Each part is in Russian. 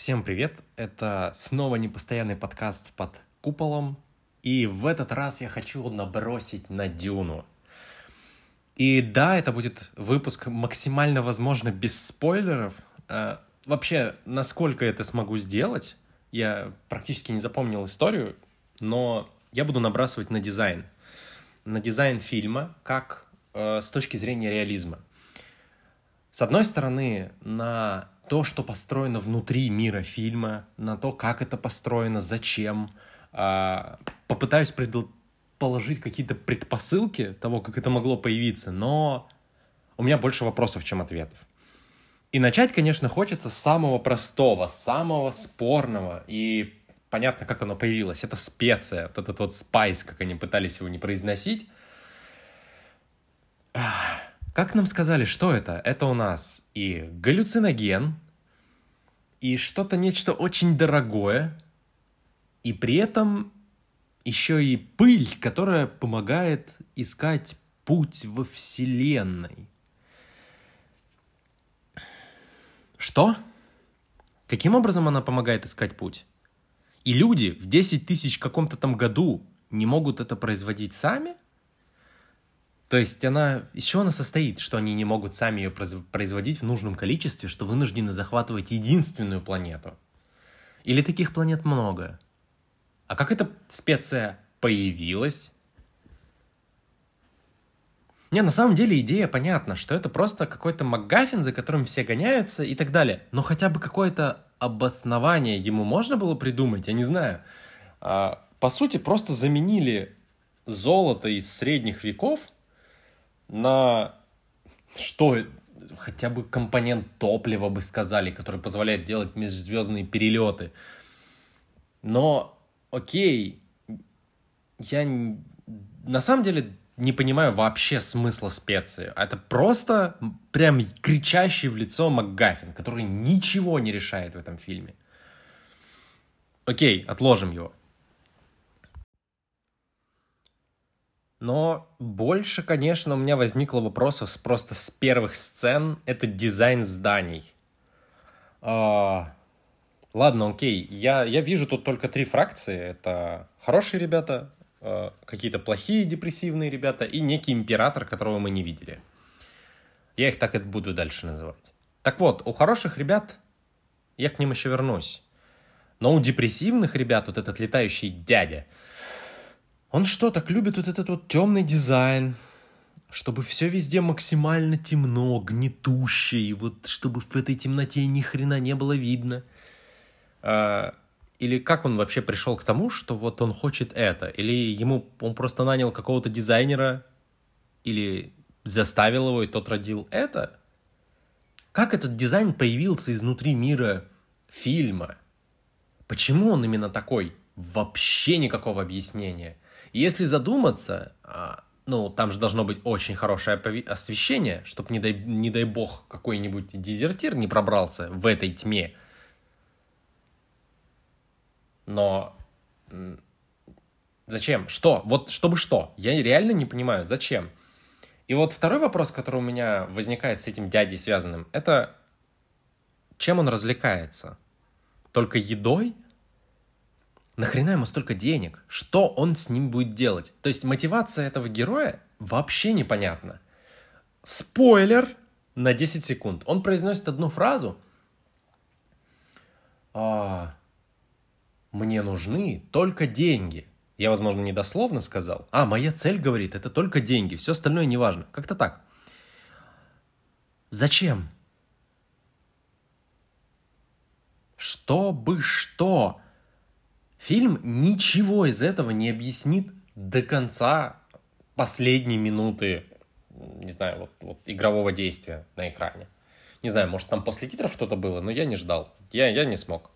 Всем привет! Это снова непостоянный подкаст под куполом. И в этот раз я хочу набросить на Дюну. И да, это будет выпуск максимально возможно без спойлеров. А, вообще, насколько это смогу сделать, я практически не запомнил историю, но я буду набрасывать на дизайн. На дизайн фильма, как э, с точки зрения реализма. С одной стороны, на то, что построено внутри мира фильма, на то, как это построено, зачем. А, попытаюсь предположить какие-то предпосылки того, как это могло появиться, но у меня больше вопросов, чем ответов. И начать, конечно, хочется с самого простого, самого спорного. И понятно, как оно появилось. Это специя, вот этот вот спайс, как они пытались его не произносить. Как нам сказали, что это? Это у нас и галлюциноген, и что-то нечто очень дорогое, и при этом еще и пыль, которая помогает искать путь во Вселенной. Что? Каким образом она помогает искать путь? И люди в 10 тысяч каком-то там году не могут это производить сами? То есть она... Из чего она состоит, что они не могут сами ее производить в нужном количестве, что вынуждены захватывать единственную планету? Или таких планет много? А как эта специя появилась? Не, на самом деле идея понятна, что это просто какой-то МакГаффин, за которым все гоняются и так далее. Но хотя бы какое-то обоснование ему можно было придумать, я не знаю. А, по сути, просто заменили золото из средних веков – на что хотя бы компонент топлива бы сказали, который позволяет делать межзвездные перелеты. Но, окей, я на самом деле не понимаю вообще смысла специи. Это просто прям кричащий в лицо МакГаффин, который ничего не решает в этом фильме. Окей, отложим его. Но больше, конечно, у меня возникло вопросов просто с первых сцен. Это дизайн зданий. А, ладно, окей. Я, я вижу тут только три фракции. Это хорошие ребята, а, какие-то плохие депрессивные ребята и некий император, которого мы не видели. Я их так и буду дальше называть. Так вот, у хороших ребят, я к ним еще вернусь. Но у депрессивных ребят, вот этот летающий дядя – он что, так любит вот этот вот темный дизайн, чтобы все везде максимально темно, гнетуще, и вот чтобы в этой темноте ни хрена не было видно. А, или как он вообще пришел к тому, что вот он хочет это? Или ему он просто нанял какого-то дизайнера, или заставил его, и тот родил это? Как этот дизайн появился изнутри мира фильма? Почему он именно такой? Вообще никакого объяснения. Если задуматься, а, ну, там же должно быть очень хорошее освещение, чтобы, не дай, не дай бог, какой-нибудь дезертир не пробрался в этой тьме. Но зачем? Что? Вот чтобы что? Я реально не понимаю, зачем? И вот второй вопрос, который у меня возникает с этим дядей связанным, это чем он развлекается? Только едой? Нахрена ему столько денег? Что он с ним будет делать? То есть мотивация этого героя вообще непонятна. Спойлер на 10 секунд. Он произносит одну фразу. А, мне нужны только деньги. Я, возможно, недословно сказал. А, моя цель, говорит, это только деньги. Все остальное не важно. Как-то так. Зачем? Чтобы что? Фильм ничего из этого не объяснит до конца последней минуты, не знаю, вот, вот игрового действия на экране. Не знаю, может там после титров что-то было, но я не ждал. Я, я не смог.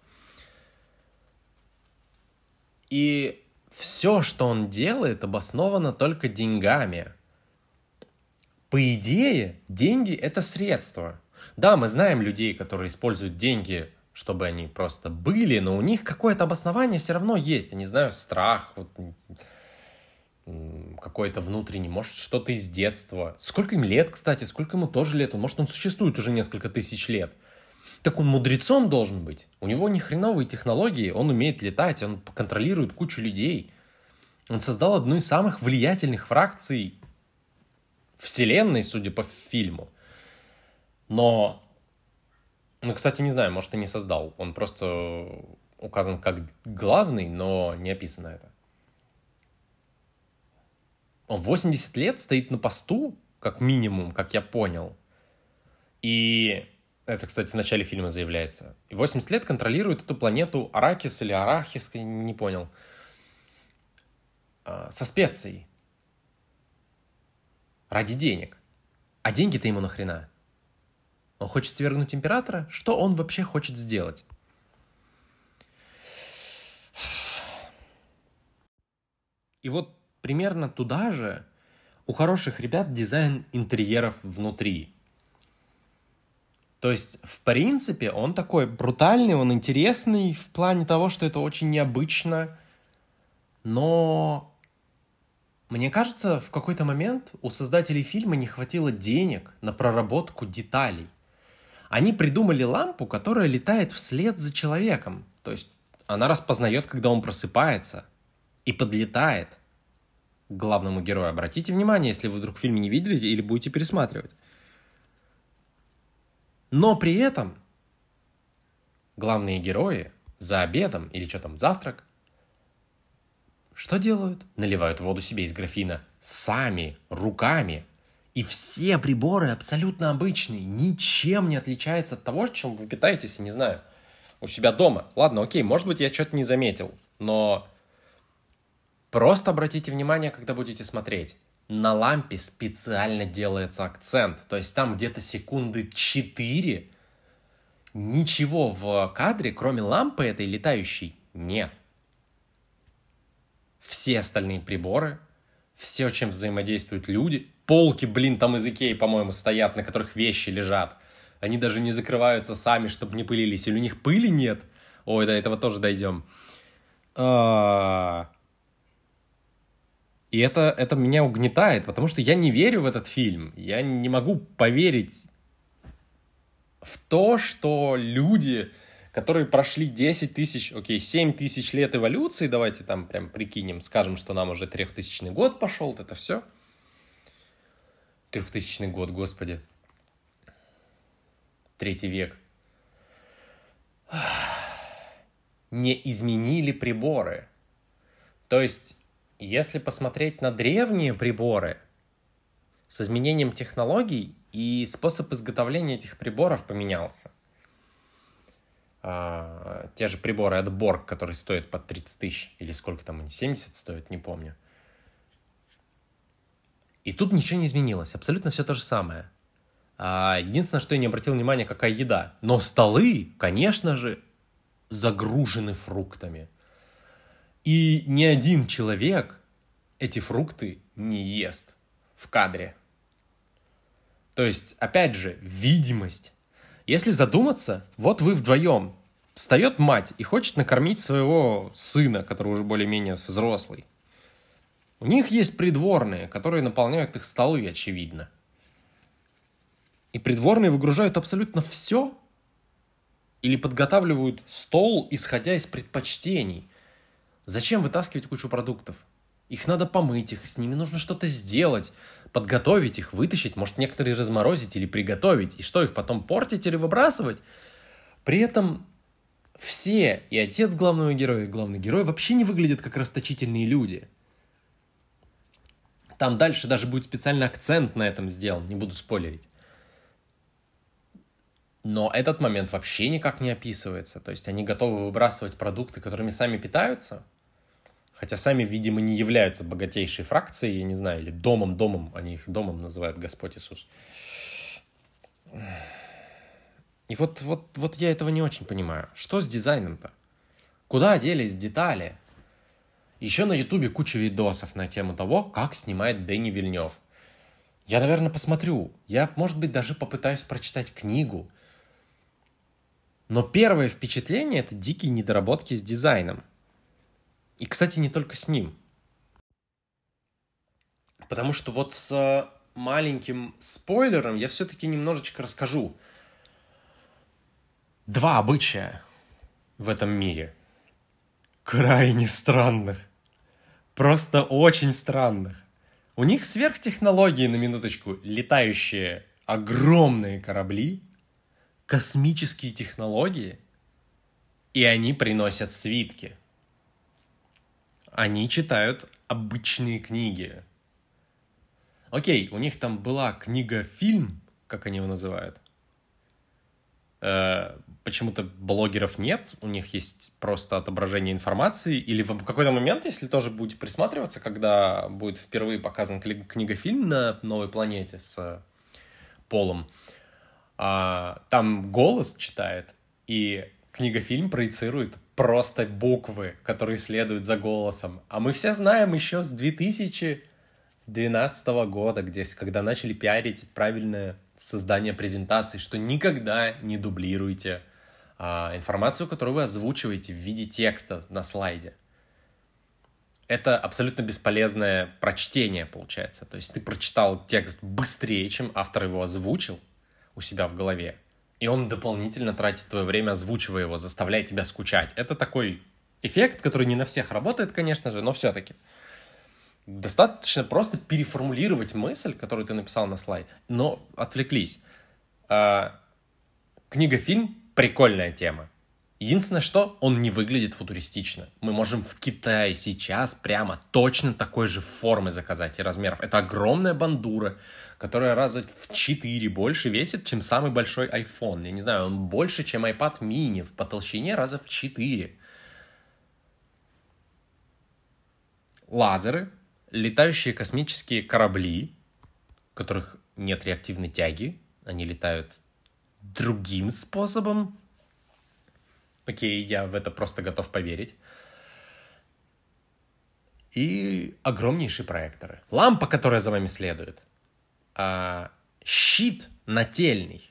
И все, что он делает, обосновано только деньгами. По идее, деньги — это средство. Да, мы знаем людей, которые используют деньги чтобы они просто были, но у них какое-то обоснование все равно есть. Я не знаю, страх, вот, какой-то внутренний, может, что-то из детства. Сколько им лет, кстати, сколько ему тоже лет? Может, он существует уже несколько тысяч лет. так он мудрецом должен быть. У него не хреновые технологии, он умеет летать, он контролирует кучу людей. Он создал одну из самых влиятельных фракций вселенной, судя по фильму. Но, ну, кстати, не знаю, может, и не создал. Он просто указан как главный, но не описано это. Он 80 лет стоит на посту, как минимум, как я понял. И это, кстати, в начале фильма заявляется. И 80 лет контролирует эту планету Аракис или Арахис, не понял. А, со специей. Ради денег. А деньги-то ему нахрена? Он хочет свергнуть императора? Что он вообще хочет сделать? И вот примерно туда же у хороших ребят дизайн интерьеров внутри. То есть, в принципе, он такой брутальный, он интересный в плане того, что это очень необычно. Но мне кажется, в какой-то момент у создателей фильма не хватило денег на проработку деталей. Они придумали лампу, которая летает вслед за человеком. То есть она распознает, когда он просыпается, и подлетает к главному герою. Обратите внимание, если вы вдруг в фильме не видели или будете пересматривать. Но при этом главные герои за обедом или что там, завтрак, что делают? Наливают воду себе из графина сами, руками. И все приборы абсолютно обычные, ничем не отличаются от того, чем вы питаетесь, не знаю, у себя дома. Ладно, окей, может быть, я что-то не заметил, но просто обратите внимание, когда будете смотреть на лампе специально делается акцент. То есть там где-то секунды 4 ничего в кадре, кроме лампы этой летающей, нет. Все остальные приборы, все, чем взаимодействуют люди, полки, блин, там из Икеи, по-моему, стоят, на которых вещи лежат. Они даже не закрываются сами, чтобы не пылились. Или у них пыли нет. Ой, до этого тоже дойдем. А, и это, это меня угнетает, потому что я не верю в этот фильм. Я не могу поверить в то, что люди, которые прошли 10 тысяч, окей, 7 тысяч лет эволюции, давайте там прям прикинем, скажем, что нам уже 3000 год пошел, это все. 3000 год, господи. Третий век. Не изменили приборы. То есть если посмотреть на древние приборы с изменением технологий, и способ изготовления этих приборов поменялся. А, те же приборы от Borg, которые стоят под 30 тысяч, или сколько там они, 70 стоят, не помню. И тут ничего не изменилось, абсолютно все то же самое. А, единственное, что я не обратил внимания, какая еда. Но столы, конечно же, загружены фруктами. И ни один человек эти фрукты не ест в кадре. То есть, опять же, видимость. Если задуматься, вот вы вдвоем. Встает мать и хочет накормить своего сына, который уже более-менее взрослый. У них есть придворные, которые наполняют их столы, очевидно. И придворные выгружают абсолютно все или подготавливают стол, исходя из предпочтений. Зачем вытаскивать кучу продуктов? Их надо помыть, их с ними нужно что-то сделать, подготовить их, вытащить, может некоторые разморозить или приготовить. И что, их потом портить или выбрасывать? При этом все, и отец главного героя, и главный герой вообще не выглядят как расточительные люди. Там дальше даже будет специальный акцент на этом сделан, не буду спойлерить. Но этот момент вообще никак не описывается. То есть они готовы выбрасывать продукты, которыми сами питаются, хотя сами, видимо, не являются богатейшей фракцией, я не знаю, или домом-домом, они их домом называют Господь Иисус. И вот, вот, вот я этого не очень понимаю. Что с дизайном-то? Куда делись детали? Еще на Ютубе куча видосов на тему того, как снимает Дэнни Вильнев. Я, наверное, посмотрю. Я, может быть, даже попытаюсь прочитать книгу. Но первое впечатление — это дикие недоработки с дизайном. И, кстати, не только с ним. Потому что вот с маленьким спойлером я все-таки немножечко расскажу. два обычая в этом мире. Крайне странных. Просто очень странных. У них сверхтехнологии, на минуточку, летающие огромные корабли, космические технологии, и они приносят свитки. Они читают обычные книги. Окей, у них там была книга-фильм, как они его называют. Э, почему-то блогеров нет, у них есть просто отображение информации, или в какой-то момент, если тоже будете присматриваться, когда будет впервые показан книга-фильм на новой планете с Полом, а, там голос читает, и книга-фильм проецирует просто буквы, которые следуют за голосом. А мы все знаем еще с 2012 года, где, когда начали пиарить правильное создание презентаций, что никогда не дублируйте информацию, которую вы озвучиваете в виде текста на слайде. Это абсолютно бесполезное прочтение, получается. То есть ты прочитал текст быстрее, чем автор его озвучил у себя в голове, и он дополнительно тратит твое время, озвучивая его, заставляя тебя скучать. Это такой эффект, который не на всех работает, конечно же, но все-таки. Достаточно просто переформулировать мысль, которую ты написал на слайд, но отвлеклись. А, книга-фильм — прикольная тема. Единственное, что он не выглядит футуристично. Мы можем в Китае сейчас прямо точно такой же формы заказать и размеров. Это огромная бандура, которая раза в 4 больше весит, чем самый большой iPhone. Я не знаю, он больше, чем iPad mini по толщине раза в 4. Лазеры, летающие космические корабли, которых нет реактивной тяги, они летают другим способом, Окей, я в это просто готов поверить. И огромнейшие проекторы. Лампа, которая за вами следует. А, щит нательный,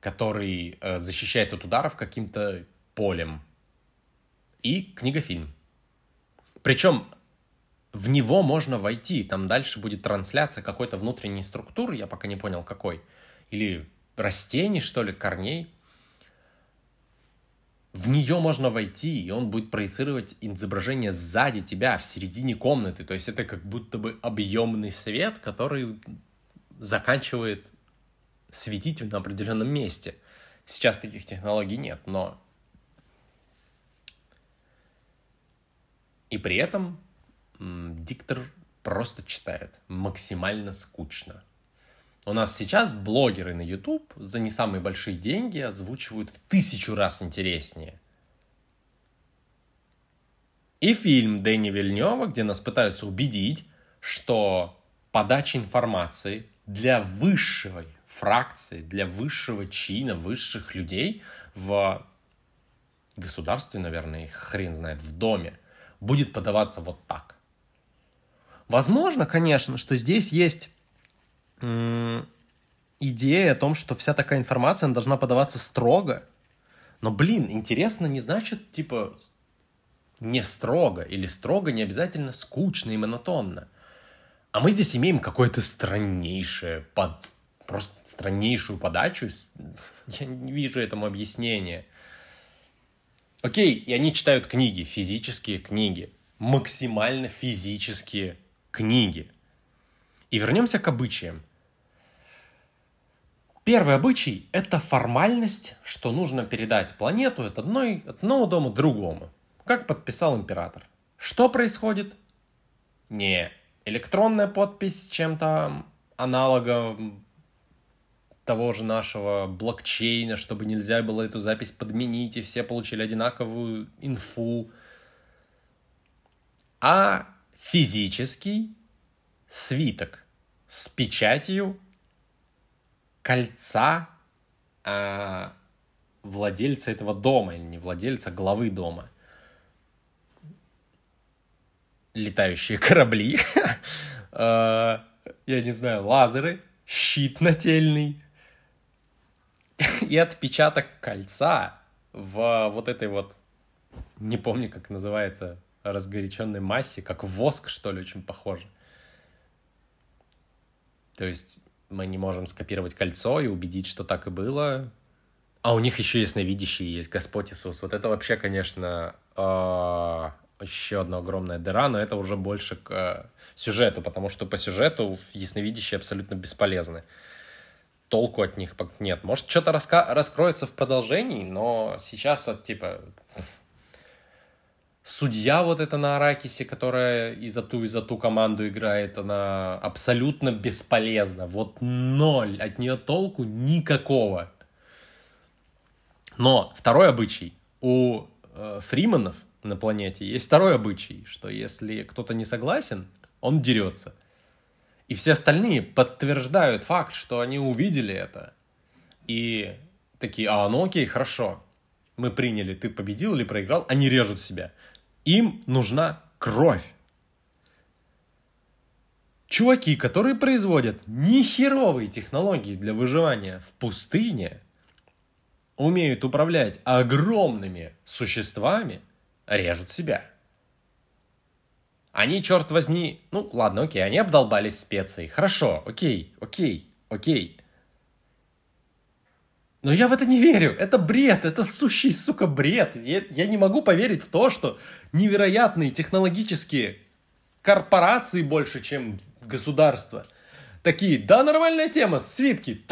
который а, защищает от ударов каким-то полем. И книгофильм. Причем в него можно войти. Там дальше будет трансляция какой-то внутренней структуры, я пока не понял какой. Или растений, что ли, корней в нее можно войти, и он будет проецировать изображение сзади тебя, в середине комнаты. То есть это как будто бы объемный свет, который заканчивает светить на определенном месте. Сейчас таких технологий нет, но... И при этом диктор просто читает максимально скучно. У нас сейчас блогеры на YouTube за не самые большие деньги озвучивают в тысячу раз интереснее. И фильм Дэни Вильнева, где нас пытаются убедить, что подача информации для высшей фракции, для высшего чина, высших людей в государстве, наверное, их хрен знает, в доме, будет подаваться вот так. Возможно, конечно, что здесь есть идея о том, что вся такая информация должна подаваться строго. Но, блин, интересно не значит, типа, не строго или строго не обязательно скучно и монотонно. А мы здесь имеем какое-то страннейшее, под, просто страннейшую подачу. Я не вижу этому объяснения. Окей, и они читают книги, физические книги, максимально физические книги. И вернемся к обычаям. Первый обычай – это формальность, что нужно передать планету от, одной, от одного дома другому, как подписал император. Что происходит? Не электронная подпись с чем-то аналогом того же нашего блокчейна, чтобы нельзя было эту запись подменить, и все получили одинаковую инфу, а физический свиток с печатью кольца э, владельца этого дома, или не владельца, а главы дома. Летающие корабли, э, я не знаю, лазеры, щит нательный и отпечаток кольца в вот этой вот, не помню, как называется, разгоряченной массе, как воск, что ли, очень похоже. То есть мы не можем скопировать кольцо и убедить, что так и было. А у них еще ясновидящие есть, Господь Иисус. Вот это вообще, конечно, а, еще одна огромная дыра, но это уже больше к э, сюжету, потому что по сюжету ясновидящие абсолютно бесполезны. Толку от них нет. Может, что-то раска- раскроется в продолжении, но сейчас, типа, судья вот эта на Аракисе, которая и за ту, и за ту команду играет, она абсолютно бесполезна. Вот ноль. От нее толку никакого. Но второй обычай. У э, фриманов на планете есть второй обычай, что если кто-то не согласен, он дерется. И все остальные подтверждают факт, что они увидели это. И такие, а, ну окей, хорошо. Мы приняли, ты победил или проиграл, они режут себя. Им нужна кровь. Чуваки, которые производят нехеровые технологии для выживания в пустыне, умеют управлять огромными существами, режут себя. Они, черт возьми, ну ладно, окей, они обдолбались специей. Хорошо, окей, окей, окей. Но я в это не верю. Это бред. Это сущий, сука, бред. Я, я не могу поверить в то, что невероятные технологические корпорации больше, чем государство. Такие, да, нормальная тема, свитки.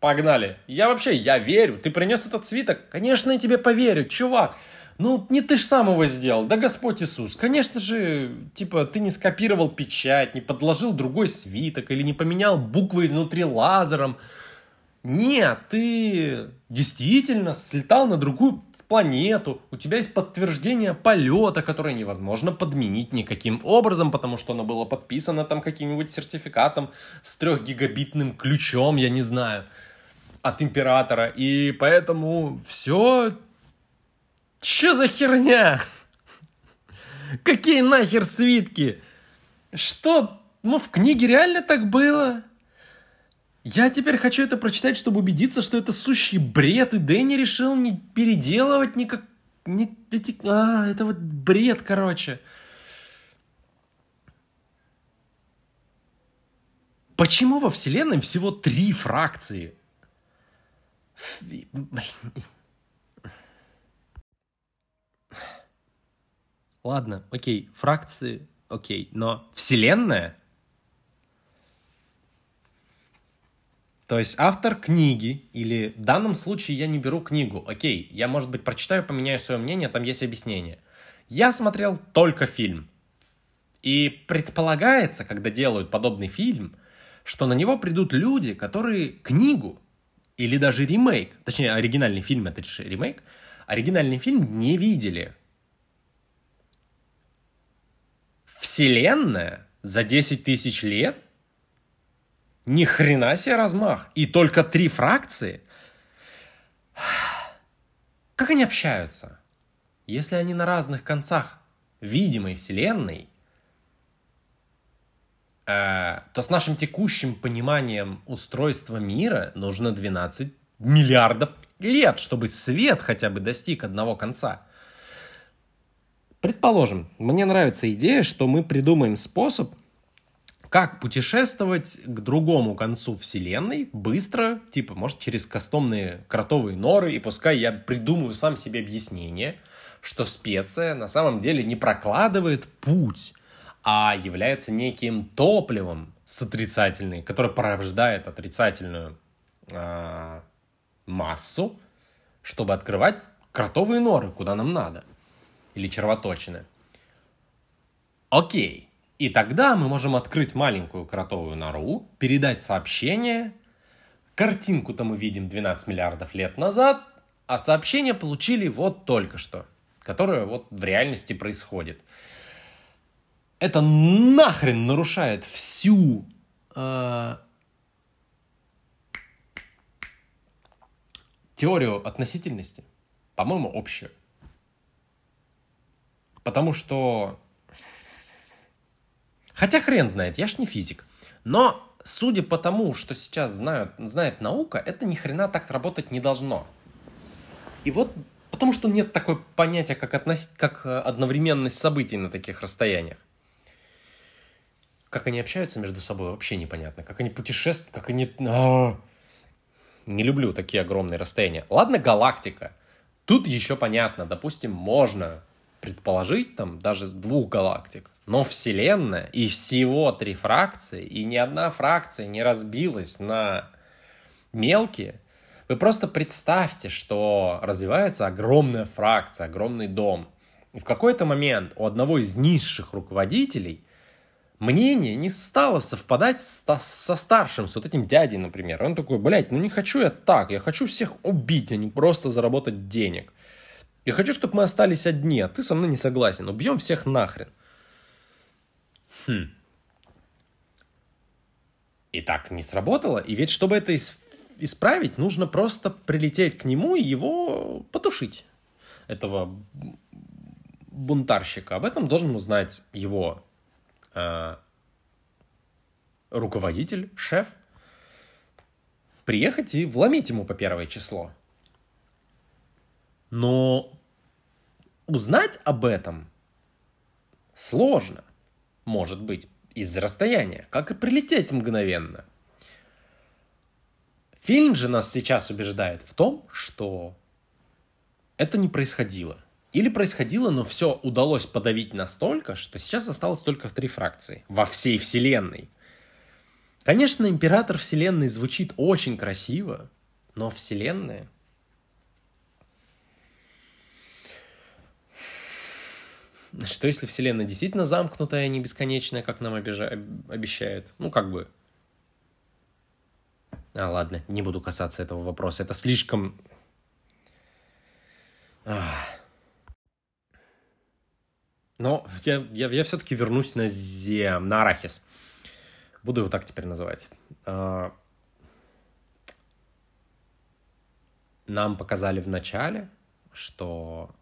Погнали. Я вообще, я верю. Ты принес этот свиток? Конечно, я тебе поверю, чувак. Ну, не ты ж сам его сделал, да Господь Иисус. Конечно же, типа, ты не скопировал печать, не подложил другой свиток или не поменял буквы изнутри лазером. Нет, ты действительно слетал на другую планету, у тебя есть подтверждение полета, которое невозможно подменить никаким образом, потому что оно было подписано там каким-нибудь сертификатом с трехгигабитным ключом, я не знаю, от императора. И поэтому все... Че за херня? Какие нахер свитки? Что? Ну, в книге реально так было? Я теперь хочу это прочитать, чтобы убедиться, что это сущий бред, и Дэнни решил не переделывать никак... Не, эти, а, это вот бред, короче. Почему во Вселенной всего три фракции? Ладно, окей, фракции, окей, но Вселенная То есть автор книги, или в данном случае я не беру книгу, окей, я, может быть, прочитаю, поменяю свое мнение, там есть объяснение. Я смотрел только фильм. И предполагается, когда делают подобный фильм, что на него придут люди, которые книгу или даже ремейк, точнее, оригинальный фильм, это же ремейк, оригинальный фильм не видели. Вселенная за 10 тысяч лет ни хрена себе размах. И только три фракции. Как они общаются? Если они на разных концах видимой вселенной, э, то с нашим текущим пониманием устройства мира нужно 12 миллиардов лет, чтобы свет хотя бы достиг одного конца. Предположим, мне нравится идея, что мы придумаем способ как путешествовать к другому концу вселенной быстро, типа, может, через кастомные кротовые норы, и пускай я придумаю сам себе объяснение, что специя на самом деле не прокладывает путь, а является неким топливом с отрицательной, которое порождает отрицательную э, массу, чтобы открывать кротовые норы, куда нам надо, или червоточины. Окей, и тогда мы можем открыть маленькую кротовую нору, передать сообщение. Картинку-то мы видим 12 миллиардов лет назад, а сообщение получили вот только что, которое вот в реальности происходит. Это нахрен нарушает всю э, теорию относительности, по-моему, общую. Потому что Хотя хрен знает, я ж не физик. Но судя по тому, что сейчас знают, знает наука, это ни хрена так работать не должно. И вот потому что нет такой понятия, как, относ... как э, одновременность событий на таких расстояниях. Как они общаются между собой, вообще непонятно. Как они путешествуют, как они... А, Не люблю такие огромные расстояния. Ладно, галактика. Тут еще понятно, допустим, можно предположить там даже с двух галактик. Но Вселенная и всего три фракции, и ни одна фракция не разбилась на мелкие. Вы просто представьте, что развивается огромная фракция, огромный дом. И в какой-то момент у одного из низших руководителей мнение не стало совпадать со старшим, с вот этим дядей, например. Он такой, блядь, ну не хочу я так, я хочу всех убить, а не просто заработать денег. Я хочу, чтобы мы остались одни, а ты со мной не согласен. Убьем всех нахрен. Хм. И так не сработало. И ведь, чтобы это исправить, нужно просто прилететь к нему и его потушить. Этого бунтарщика. Об этом должен узнать его э, руководитель, шеф, приехать и вломить ему по первое число. Но узнать об этом сложно, может быть, из-за расстояния, как и прилететь мгновенно. Фильм же нас сейчас убеждает в том, что это не происходило. Или происходило, но все удалось подавить настолько, что сейчас осталось только в три фракции во всей вселенной. Конечно, император вселенной звучит очень красиво, но вселенная... Что если вселенная действительно замкнутая, а не бесконечная, как нам обижа... обещают? Ну, как бы. А, ладно, не буду касаться этого вопроса. Это слишком... Ах. Но я, я, я все-таки вернусь на зем, на арахис. Буду его так теперь называть. А, нам показали в начале, что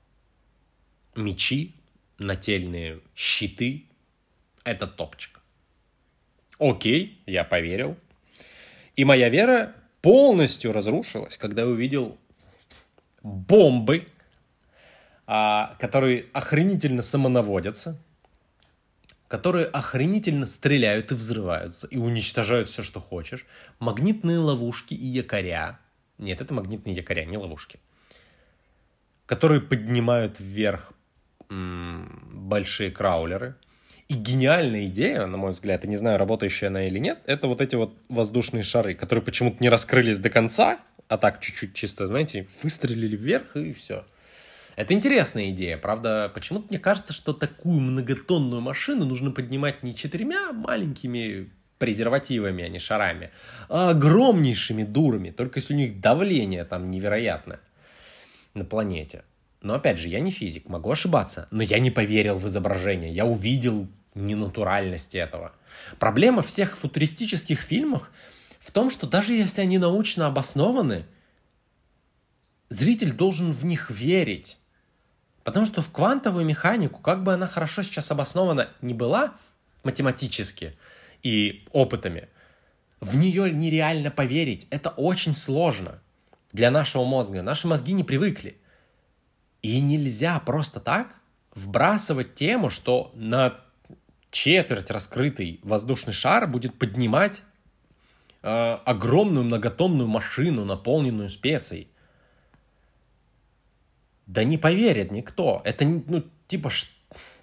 мечи, нательные щиты — это топчик. Окей, я поверил. И моя вера полностью разрушилась, когда я увидел бомбы, а, которые охренительно самонаводятся, которые охренительно стреляют и взрываются, и уничтожают все, что хочешь. Магнитные ловушки и якоря. Нет, это магнитные якоря, не ловушки. Которые поднимают вверх большие краулеры. И гениальная идея, на мой взгляд, я не знаю, работающая она или нет, это вот эти вот воздушные шары, которые почему-то не раскрылись до конца, а так чуть-чуть чисто, знаете, выстрелили вверх и все. Это интересная идея, правда, почему-то мне кажется, что такую многотонную машину нужно поднимать не четырьмя маленькими презервативами, а не шарами, а огромнейшими дурами, только если у них давление там невероятное на планете. Но опять же, я не физик, могу ошибаться, но я не поверил в изображение, я увидел ненатуральность этого. Проблема всех футуристических фильмах в том, что даже если они научно обоснованы, зритель должен в них верить. Потому что в квантовую механику, как бы она хорошо сейчас обоснована не была математически и опытами, в нее нереально поверить. Это очень сложно для нашего мозга. Наши мозги не привыкли. И нельзя просто так вбрасывать тему, что на четверть раскрытый воздушный шар будет поднимать э, огромную многотонную машину, наполненную специей. Да не поверит никто. Это, ну, типа,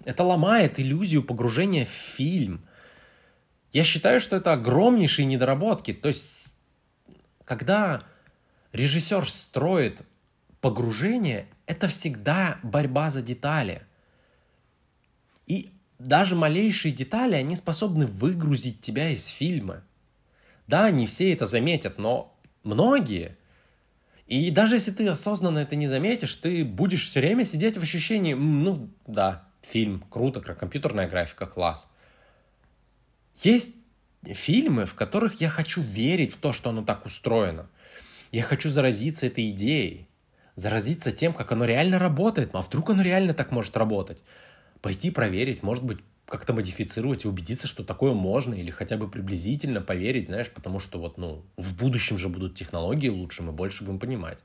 это ломает иллюзию погружения в фильм. Я считаю, что это огромнейшие недоработки. То есть, когда режиссер строит погружение, это всегда борьба за детали. И даже малейшие детали, они способны выгрузить тебя из фильма. Да, не все это заметят, но многие – и даже если ты осознанно это не заметишь, ты будешь все время сидеть в ощущении, ну да, фильм, круто, компьютерная графика, класс. Есть фильмы, в которых я хочу верить в то, что оно так устроено. Я хочу заразиться этой идеей, заразиться тем, как оно реально работает. А вдруг оно реально так может работать? Пойти проверить, может быть, как-то модифицировать и убедиться, что такое можно, или хотя бы приблизительно поверить, знаешь, потому что вот, ну, в будущем же будут технологии лучше, мы больше будем понимать.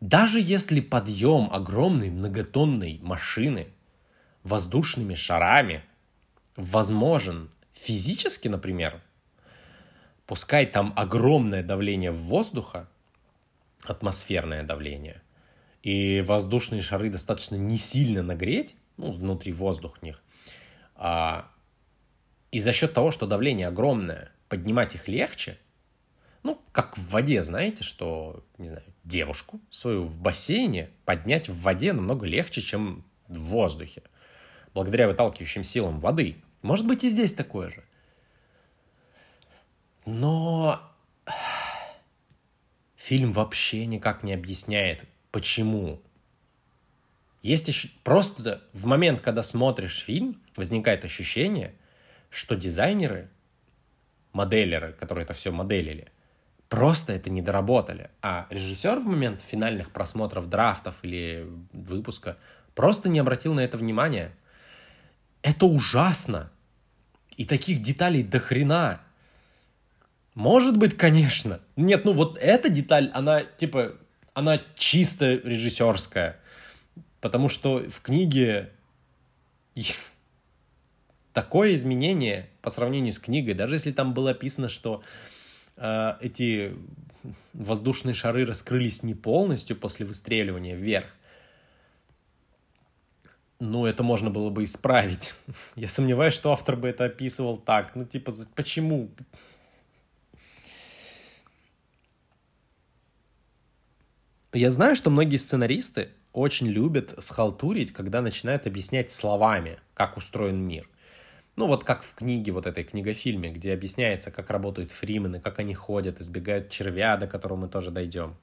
Даже если подъем огромной многотонной машины воздушными шарами возможен физически, например, пускай там огромное давление воздуха, атмосферное давление, и воздушные шары достаточно не сильно нагреть, ну, внутри воздух в них, а, и за счет того, что давление огромное, поднимать их легче, ну, как в воде, знаете, что, не знаю, девушку свою в бассейне поднять в воде намного легче, чем в воздухе, благодаря выталкивающим силам воды. Может быть и здесь такое же. Но фильм вообще никак не объясняет, почему. Есть еще просто в момент, когда смотришь фильм, возникает ощущение, что дизайнеры, моделеры, которые это все моделили, просто это не доработали. А режиссер в момент финальных просмотров драфтов или выпуска просто не обратил на это внимания. Это ужасно. И таких деталей до хрена. Может быть, конечно. Нет, ну вот эта деталь, она типа, она чисто режиссерская. Потому что в книге такое изменение по сравнению с книгой, даже если там было описано, что э, эти воздушные шары раскрылись не полностью после выстреливания вверх, ну, это можно было бы исправить. Я сомневаюсь, что автор бы это описывал так. Ну, типа, почему? Я знаю, что многие сценаристы очень любят схалтурить, когда начинают объяснять словами, как устроен мир. Ну, вот как в книге, вот этой книгофильме, где объясняется, как работают фримены, как они ходят, избегают червя, до которого мы тоже дойдем.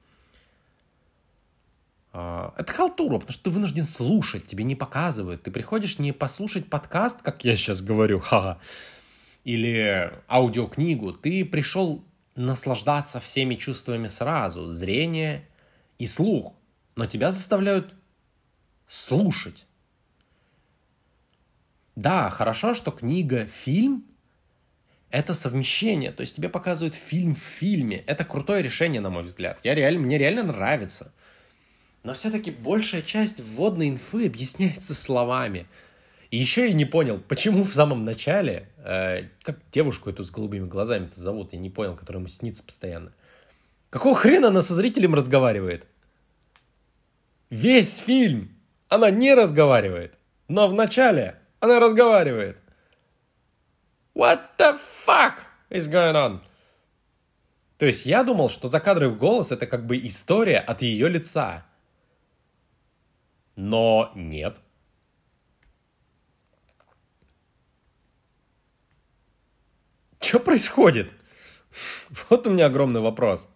А, это халтура, потому что ты вынужден слушать, тебе не показывают. Ты приходишь не послушать подкаст, как я сейчас говорю, ха-ха, или аудиокнигу. Ты пришел наслаждаться всеми чувствами сразу, зрение и слух. Но тебя заставляют слушать. Да, хорошо, что книга, фильм — это совмещение. То есть тебе показывают фильм в фильме. Это крутое решение, на мой взгляд. Я реально, мне реально нравится. Но все-таки большая часть вводной инфы объясняется словами. И еще я не понял, почему в самом начале, э, как девушку эту с голубыми глазами-то зовут, я не понял, которая ему снится постоянно. Какого хрена она со зрителем разговаривает? Весь фильм она не разговаривает, но в начале она разговаривает. What the fuck is going on? То есть я думал, что закадровый голос это как бы история от ее лица. Но нет. Что происходит? Вот у меня огромный вопрос.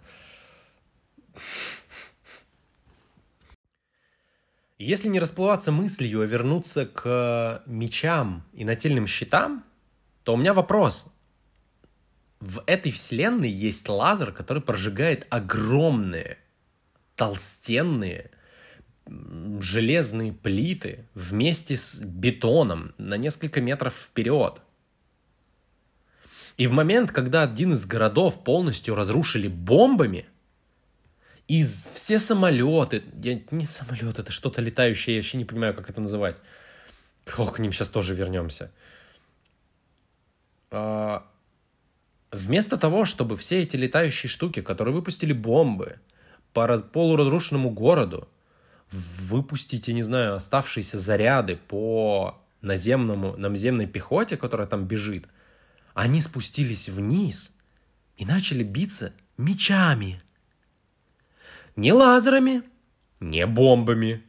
Если не расплываться мыслью, а вернуться к мечам и нательным щитам, то у меня вопрос. В этой вселенной есть лазер, который прожигает огромные, толстенные, железные плиты вместе с бетоном на несколько метров вперед. И в момент, когда один из городов полностью разрушили бомбами, и все самолеты, я, не самолет, это что-то летающее, я вообще не понимаю, как это называть. О, к ним сейчас тоже вернемся. А, вместо того, чтобы все эти летающие штуки, которые выпустили бомбы по полуразрушенному городу, выпустить, я не знаю, оставшиеся заряды по наземному, наземной пехоте, которая там бежит, они спустились вниз и начали биться мечами. Не лазерами, не бомбами,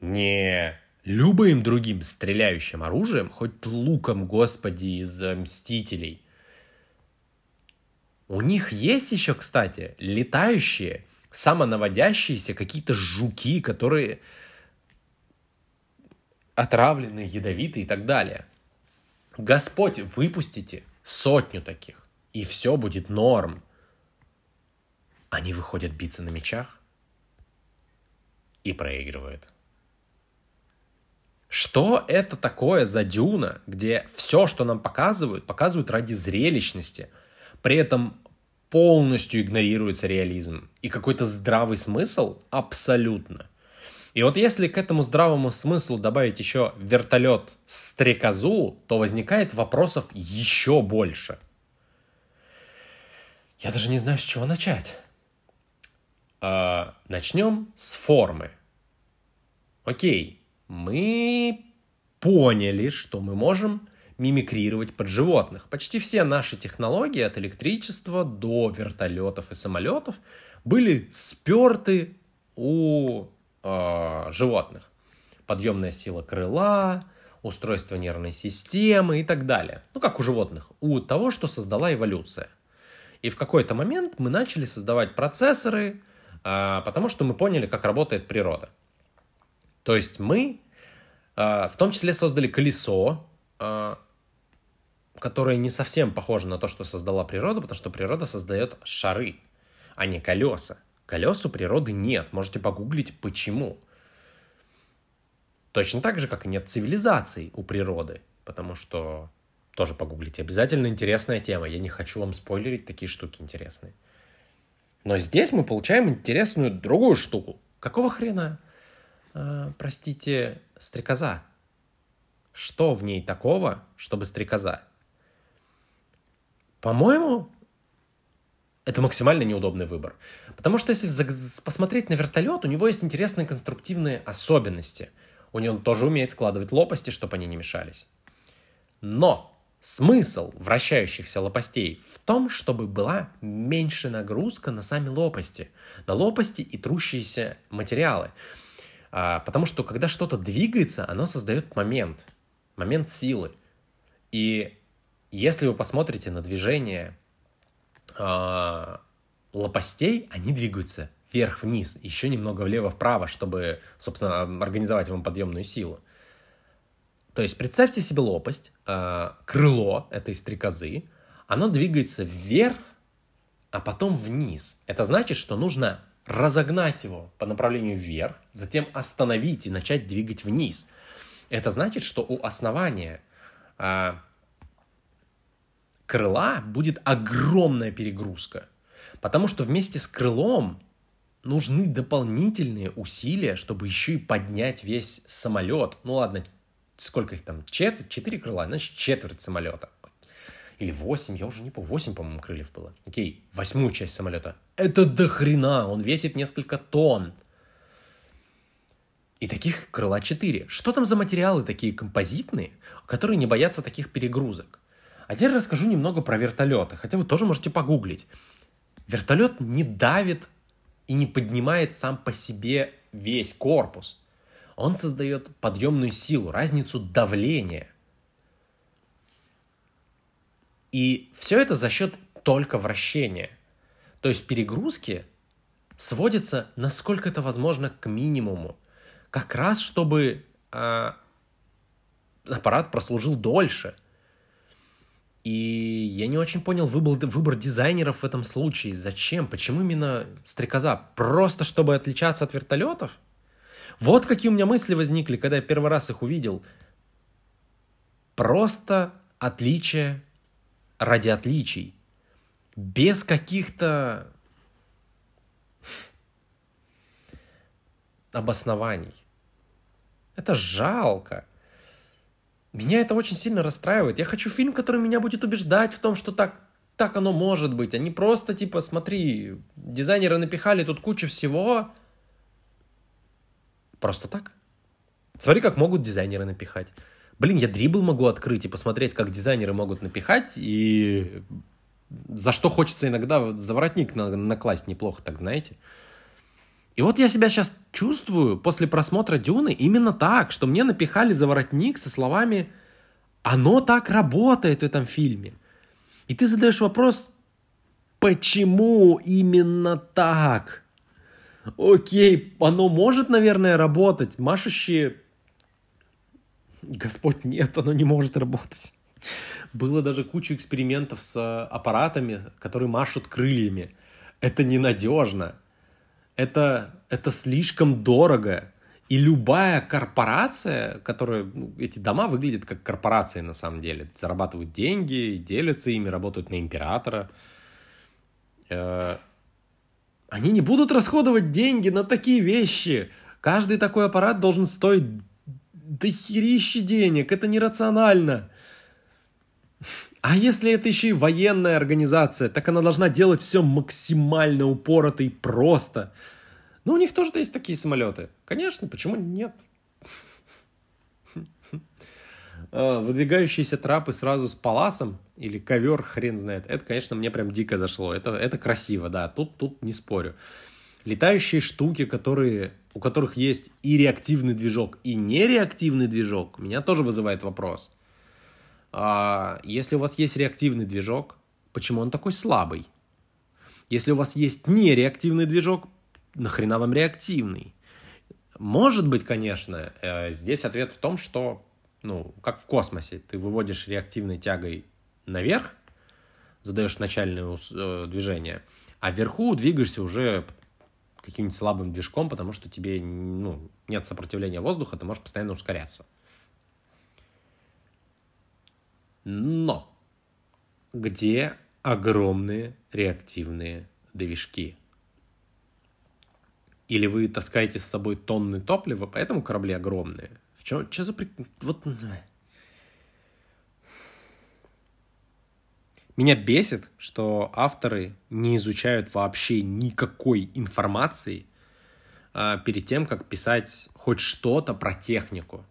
не любым другим стреляющим оружием, хоть луком, господи, из Мстителей. У них есть еще, кстати, летающие самонаводящиеся какие-то жуки, которые отравлены, ядовиты и так далее. Господь, выпустите сотню таких, и все будет норм. Они выходят биться на мечах и проигрывают. Что это такое за дюна, где все, что нам показывают, показывают ради зрелищности, при этом полностью игнорируется реализм. И какой-то здравый смысл абсолютно. И вот если к этому здравому смыслу добавить еще вертолет стрекозу, то возникает вопросов еще больше. Я даже не знаю, с чего начать. А, начнем с формы. Окей, мы поняли, что мы можем мимикрировать под животных. Почти все наши технологии от электричества до вертолетов и самолетов были сперты у э, животных. Подъемная сила крыла, устройство нервной системы и так далее. Ну, как у животных, у того, что создала эволюция. И в какой-то момент мы начали создавать процессоры, потому что мы поняли, как работает природа. То есть мы э, в том числе создали колесо, э, которое не совсем похоже на то, что создала природа, потому что природа создает шары, а не колеса. Колес у природы нет. Можете погуглить, почему. Точно так же, как и нет цивилизаций у природы, потому что тоже погуглите. Обязательно интересная тема. Я не хочу вам спойлерить такие штуки интересные. Но здесь мы получаем интересную другую штуку. Какого хрена, э, простите, стрекоза? Что в ней такого, чтобы стрекоза? По-моему, это максимально неудобный выбор. Потому что если посмотреть на вертолет, у него есть интересные конструктивные особенности. У него тоже умеет складывать лопасти, чтобы они не мешались. Но смысл вращающихся лопастей в том, чтобы была меньше нагрузка на сами лопасти, на лопасти и трущиеся материалы. А, потому что когда что-то двигается, оно создает момент, момент силы. И если вы посмотрите на движение э, лопастей, они двигаются вверх-вниз, еще немного влево-вправо, чтобы, собственно, организовать вам подъемную силу. То есть представьте себе лопасть, э, крыло этой стрекозы, оно двигается вверх, а потом вниз. Это значит, что нужно разогнать его по направлению вверх, затем остановить и начать двигать вниз. Это значит, что у основания э, крыла будет огромная перегрузка. Потому что вместе с крылом нужны дополнительные усилия, чтобы еще и поднять весь самолет. Ну ладно, сколько их там? Чет... Четыре крыла, значит четверть самолета. Или восемь, я уже не помню. Восемь, по-моему, крыльев было. Окей, восьмую часть самолета. Это до хрена, он весит несколько тонн. И таких крыла четыре. Что там за материалы такие композитные, которые не боятся таких перегрузок? А теперь расскажу немного про вертолеты, хотя вы тоже можете погуглить. Вертолет не давит и не поднимает сам по себе весь корпус. Он создает подъемную силу, разницу давления. И все это за счет только вращения. То есть перегрузки сводятся, насколько это возможно, к минимуму. Как раз, чтобы э, аппарат прослужил дольше – и я не очень понял выбор, выбор дизайнеров в этом случае. Зачем? Почему именно стрекоза? Просто чтобы отличаться от вертолетов? Вот какие у меня мысли возникли, когда я первый раз их увидел. Просто отличие ради отличий. Без каких-то обоснований. Это жалко. Меня это очень сильно расстраивает. Я хочу фильм, который меня будет убеждать в том, что так, так оно может быть. Они просто типа, смотри, дизайнеры напихали тут кучу всего. Просто так. Смотри, как могут дизайнеры напихать. Блин, я дрибл могу открыть и посмотреть, как дизайнеры могут напихать, и за что хочется иногда заворотник накласть неплохо, так знаете. И вот я себя сейчас чувствую после просмотра Дюны именно так, что мне напихали за воротник со словами «Оно так работает в этом фильме». И ты задаешь вопрос «Почему именно так?» Окей, оно может, наверное, работать. Машущие... Господь, нет, оно не может работать. Было даже куча экспериментов с аппаратами, которые машут крыльями. Это ненадежно это, это слишком дорого. И любая корпорация, которая... Ну, эти дома выглядят как корпорации на самом деле. Зарабатывают деньги, делятся ими, работают на императора. Они не будут расходовать деньги на такие вещи. Каждый такой аппарат должен стоить дохерища денег. Это нерационально. А если это еще и военная организация, так она должна делать все максимально упорото и просто. Ну, у них тоже есть такие самолеты. Конечно, почему нет? А, выдвигающиеся трапы сразу с паласом или ковер, хрен знает. Это, конечно, мне прям дико зашло. Это, это красиво, да, тут, тут не спорю. Летающие штуки, которые, у которых есть и реактивный движок, и нереактивный движок, меня тоже вызывает вопрос. А, если у вас есть реактивный движок, почему он такой слабый? Если у вас есть нереактивный движок, нахрена вам реактивный? Может быть, конечно, э, здесь ответ в том, что ну, как в космосе, ты выводишь реактивной тягой наверх, задаешь начальное э, движение, а вверху двигаешься уже каким-нибудь слабым движком, потому что тебе ну, нет сопротивления воздуха, ты можешь постоянно ускоряться. Но где огромные реактивные движки? Или вы таскаете с собой тонны топлива, поэтому корабли огромные? Что, что за... Вот... Меня бесит, что авторы не изучают вообще никакой информации а, перед тем, как писать хоть что-то про технику.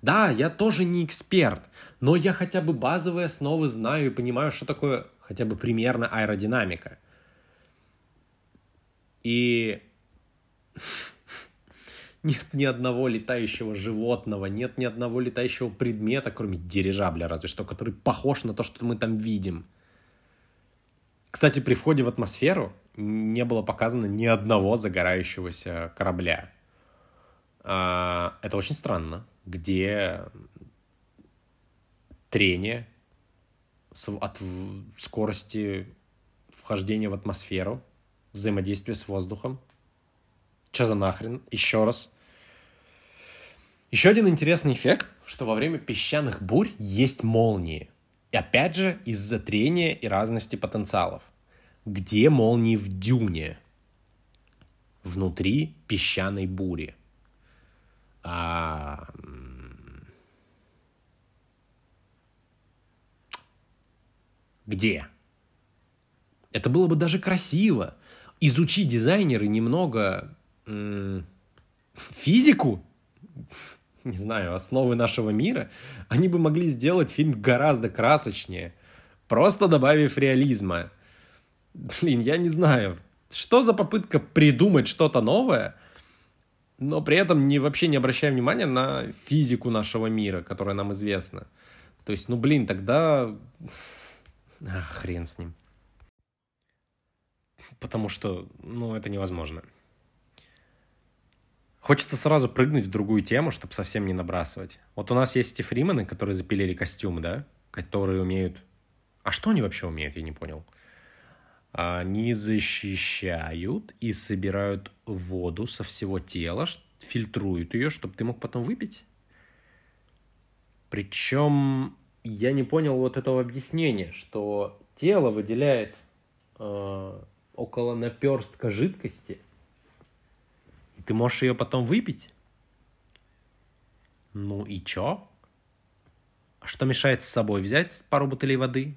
Да, я тоже не эксперт, но я хотя бы базовые основы знаю и понимаю, что такое хотя бы примерно аэродинамика. И нет ни одного летающего животного, нет ни одного летающего предмета, кроме дирижабля разве что, который похож на то, что мы там видим. Кстати, при входе в атмосферу не было показано ни одного загорающегося корабля. А, это очень странно, где трение от скорости вхождения в атмосферу, взаимодействие с воздухом, что за нахрен? Еще раз. Еще один интересный эффект, что во время песчаных бурь есть молнии. И опять же, из-за трения и разности потенциалов. Где молнии в дюне? Внутри песчаной бури. А... Где? Это было бы даже красиво. Изучи дизайнеры немного физику, не знаю, основы нашего мира, они бы могли сделать фильм гораздо красочнее, просто добавив реализма. Блин, я не знаю, что за попытка придумать что-то новое, но при этом не, вообще не обращая внимания на физику нашего мира, которая нам известна. То есть, ну блин, тогда... Ах, хрен с ним. Потому что, ну, это невозможно. Хочется сразу прыгнуть в другую тему, чтобы совсем не набрасывать. Вот у нас есть эти фримены, которые запилили костюмы, да? Которые умеют... А что они вообще умеют, я не понял. Они защищают и собирают воду со всего тела, фильтруют ее, чтобы ты мог потом выпить. Причем я не понял вот этого объяснения, что тело выделяет э, около наперстка жидкости – ты можешь ее потом выпить? Ну и чё? А что мешает с собой взять пару бутылей воды?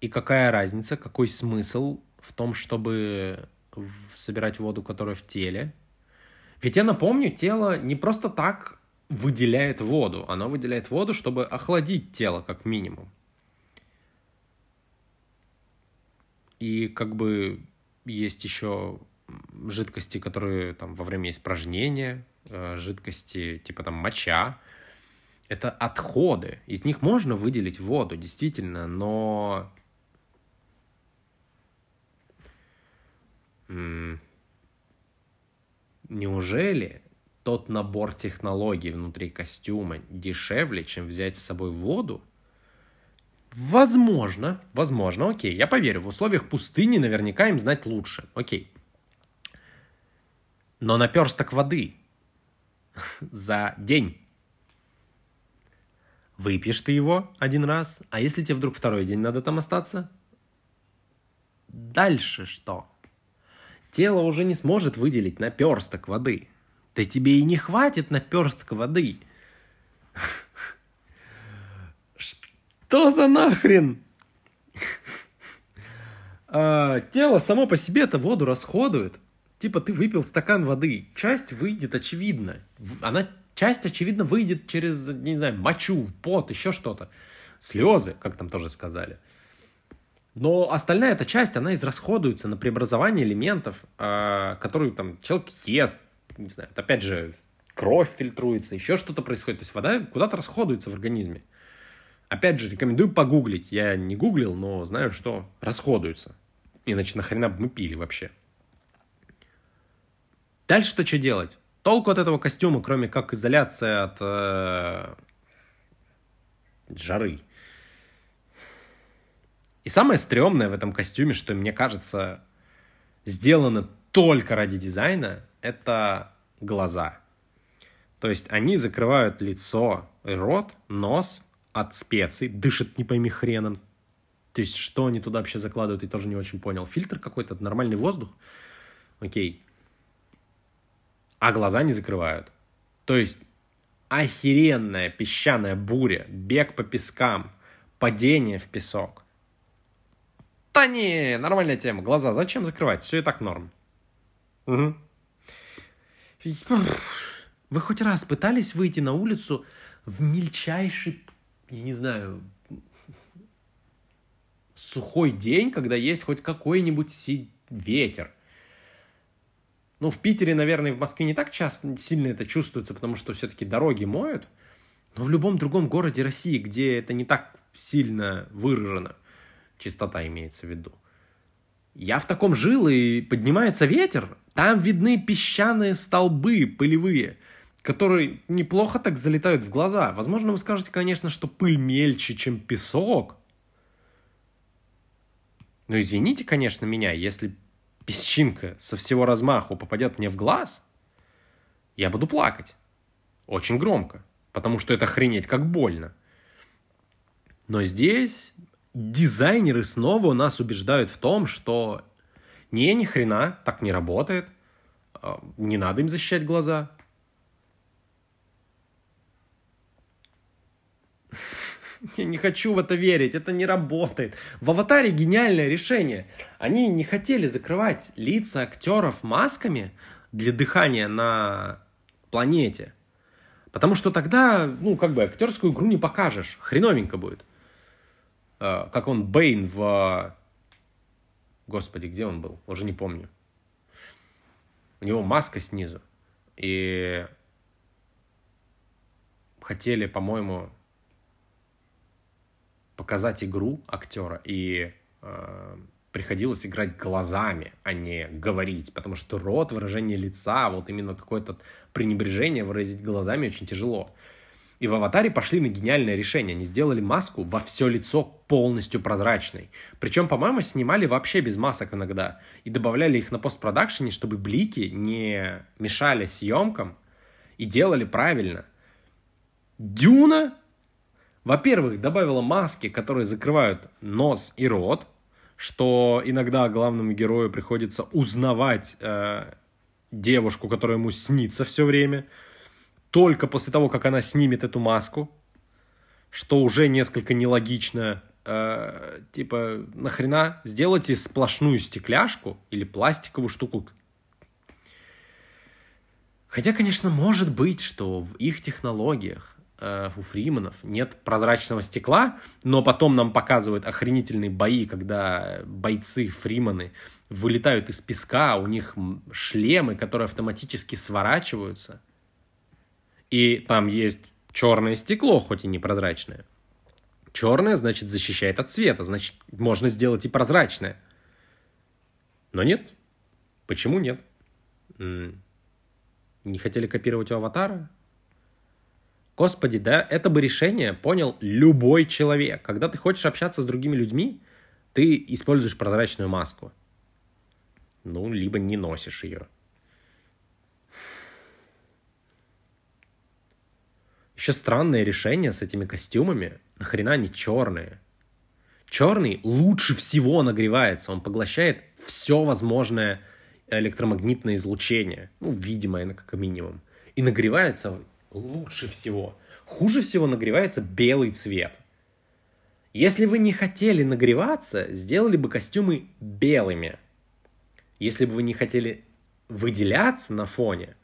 И какая разница, какой смысл в том, чтобы собирать воду, которая в теле? Ведь я напомню, тело не просто так выделяет воду. Оно выделяет воду, чтобы охладить тело, как минимум. И как бы есть еще жидкости, которые там во время испражнения, э, жидкости типа там моча, это отходы. Из них можно выделить воду, действительно, но неужели тот набор технологий внутри костюма дешевле, чем взять с собой воду? Возможно, возможно, окей, я поверю, в условиях пустыни наверняка им знать лучше, окей но наперсток воды за день. Выпьешь ты его один раз, а если тебе вдруг второй день надо там остаться? Дальше что? Тело уже не сможет выделить наперсток воды. Да тебе и не хватит наперстка воды. Что за нахрен? А, тело само по себе это воду расходует. Типа ты выпил стакан воды, часть выйдет очевидно. Она часть очевидно выйдет через, не знаю, мочу, пот, еще что-то. Слезы, как там тоже сказали. Но остальная эта часть, она израсходуется на преобразование элементов, э, которые там человек ест, не знаю, опять же, кровь фильтруется, еще что-то происходит. То есть вода куда-то расходуется в организме. Опять же, рекомендую погуглить. Я не гуглил, но знаю, что расходуется. Иначе нахрена бы мы пили вообще. Дальше-то что делать? Толку от этого костюма, кроме как изоляция от э, жары. И самое стрёмное в этом костюме, что мне кажется, сделано только ради дизайна, это глаза. То есть они закрывают лицо, рот, нос от специй, дышат не пойми хреном. То есть что они туда вообще закладывают, я тоже не очень понял. Фильтр какой-то, нормальный воздух? Окей. А глаза не закрывают. То есть охеренная песчаная буря, бег по пескам, падение в песок да не, нормальная тема. Глаза зачем закрывать? Все и так норм. Угу. Вы хоть раз пытались выйти на улицу в мельчайший, я не знаю, сухой день, когда есть хоть какой-нибудь ветер? Ну, в Питере, наверное, в Москве не так часто сильно это чувствуется, потому что все-таки дороги моют. Но в любом другом городе России, где это не так сильно выражено, чистота имеется в виду. Я в таком жил, и поднимается ветер, там видны песчаные столбы пылевые, которые неплохо так залетают в глаза. Возможно, вы скажете, конечно, что пыль мельче, чем песок. Но извините, конечно, меня, если песчинка со всего размаху попадет мне в глаз, я буду плакать. Очень громко, потому что это охренеть как больно. Но здесь дизайнеры снова нас убеждают в том, что не, ни хрена, так не работает. А, не надо им защищать глаза. Я не хочу в это верить, это не работает. В «Аватаре» гениальное решение. Они не хотели закрывать лица актеров масками для дыхания на планете. Потому что тогда, ну, как бы, актерскую игру не покажешь. Хреновенько будет. Э, как он Бэйн в... Господи, где он был? Уже не помню. У него маска снизу. И хотели, по-моему, показать игру актера. И э, приходилось играть глазами, а не говорить. Потому что рот, выражение лица, вот именно какое-то пренебрежение выразить глазами очень тяжело. И в «Аватаре» пошли на гениальное решение. Они сделали маску во все лицо полностью прозрачной. Причем, по-моему, снимали вообще без масок иногда. И добавляли их на постпродакшене, чтобы блики не мешали съемкам. И делали правильно. Дюна, во-первых, добавила маски, которые закрывают нос и рот, что иногда главному герою приходится узнавать э, девушку, которая ему снится все время – только после того, как она снимет эту маску, что уже несколько нелогично. Э, типа, нахрена сделайте сплошную стекляшку или пластиковую штуку. Хотя, конечно, может быть, что в их технологиях э, у фриманов нет прозрачного стекла, но потом нам показывают охренительные бои, когда бойцы фриманы вылетают из песка, у них шлемы, которые автоматически сворачиваются – и там есть черное стекло, хоть и непрозрачное. Черное, значит, защищает от света, значит, можно сделать и прозрачное. Но нет. Почему нет? Не хотели копировать у аватара? Господи, да, это бы решение понял любой человек. Когда ты хочешь общаться с другими людьми, ты используешь прозрачную маску. Ну, либо не носишь ее. Еще странное решение с этими костюмами. Нахрена они черные? Черный лучше всего нагревается. Он поглощает все возможное электромагнитное излучение. Ну, видимое, как минимум. И нагревается лучше всего. Хуже всего нагревается белый цвет. Если вы не хотели нагреваться, сделали бы костюмы белыми. Если бы вы не хотели выделяться на фоне,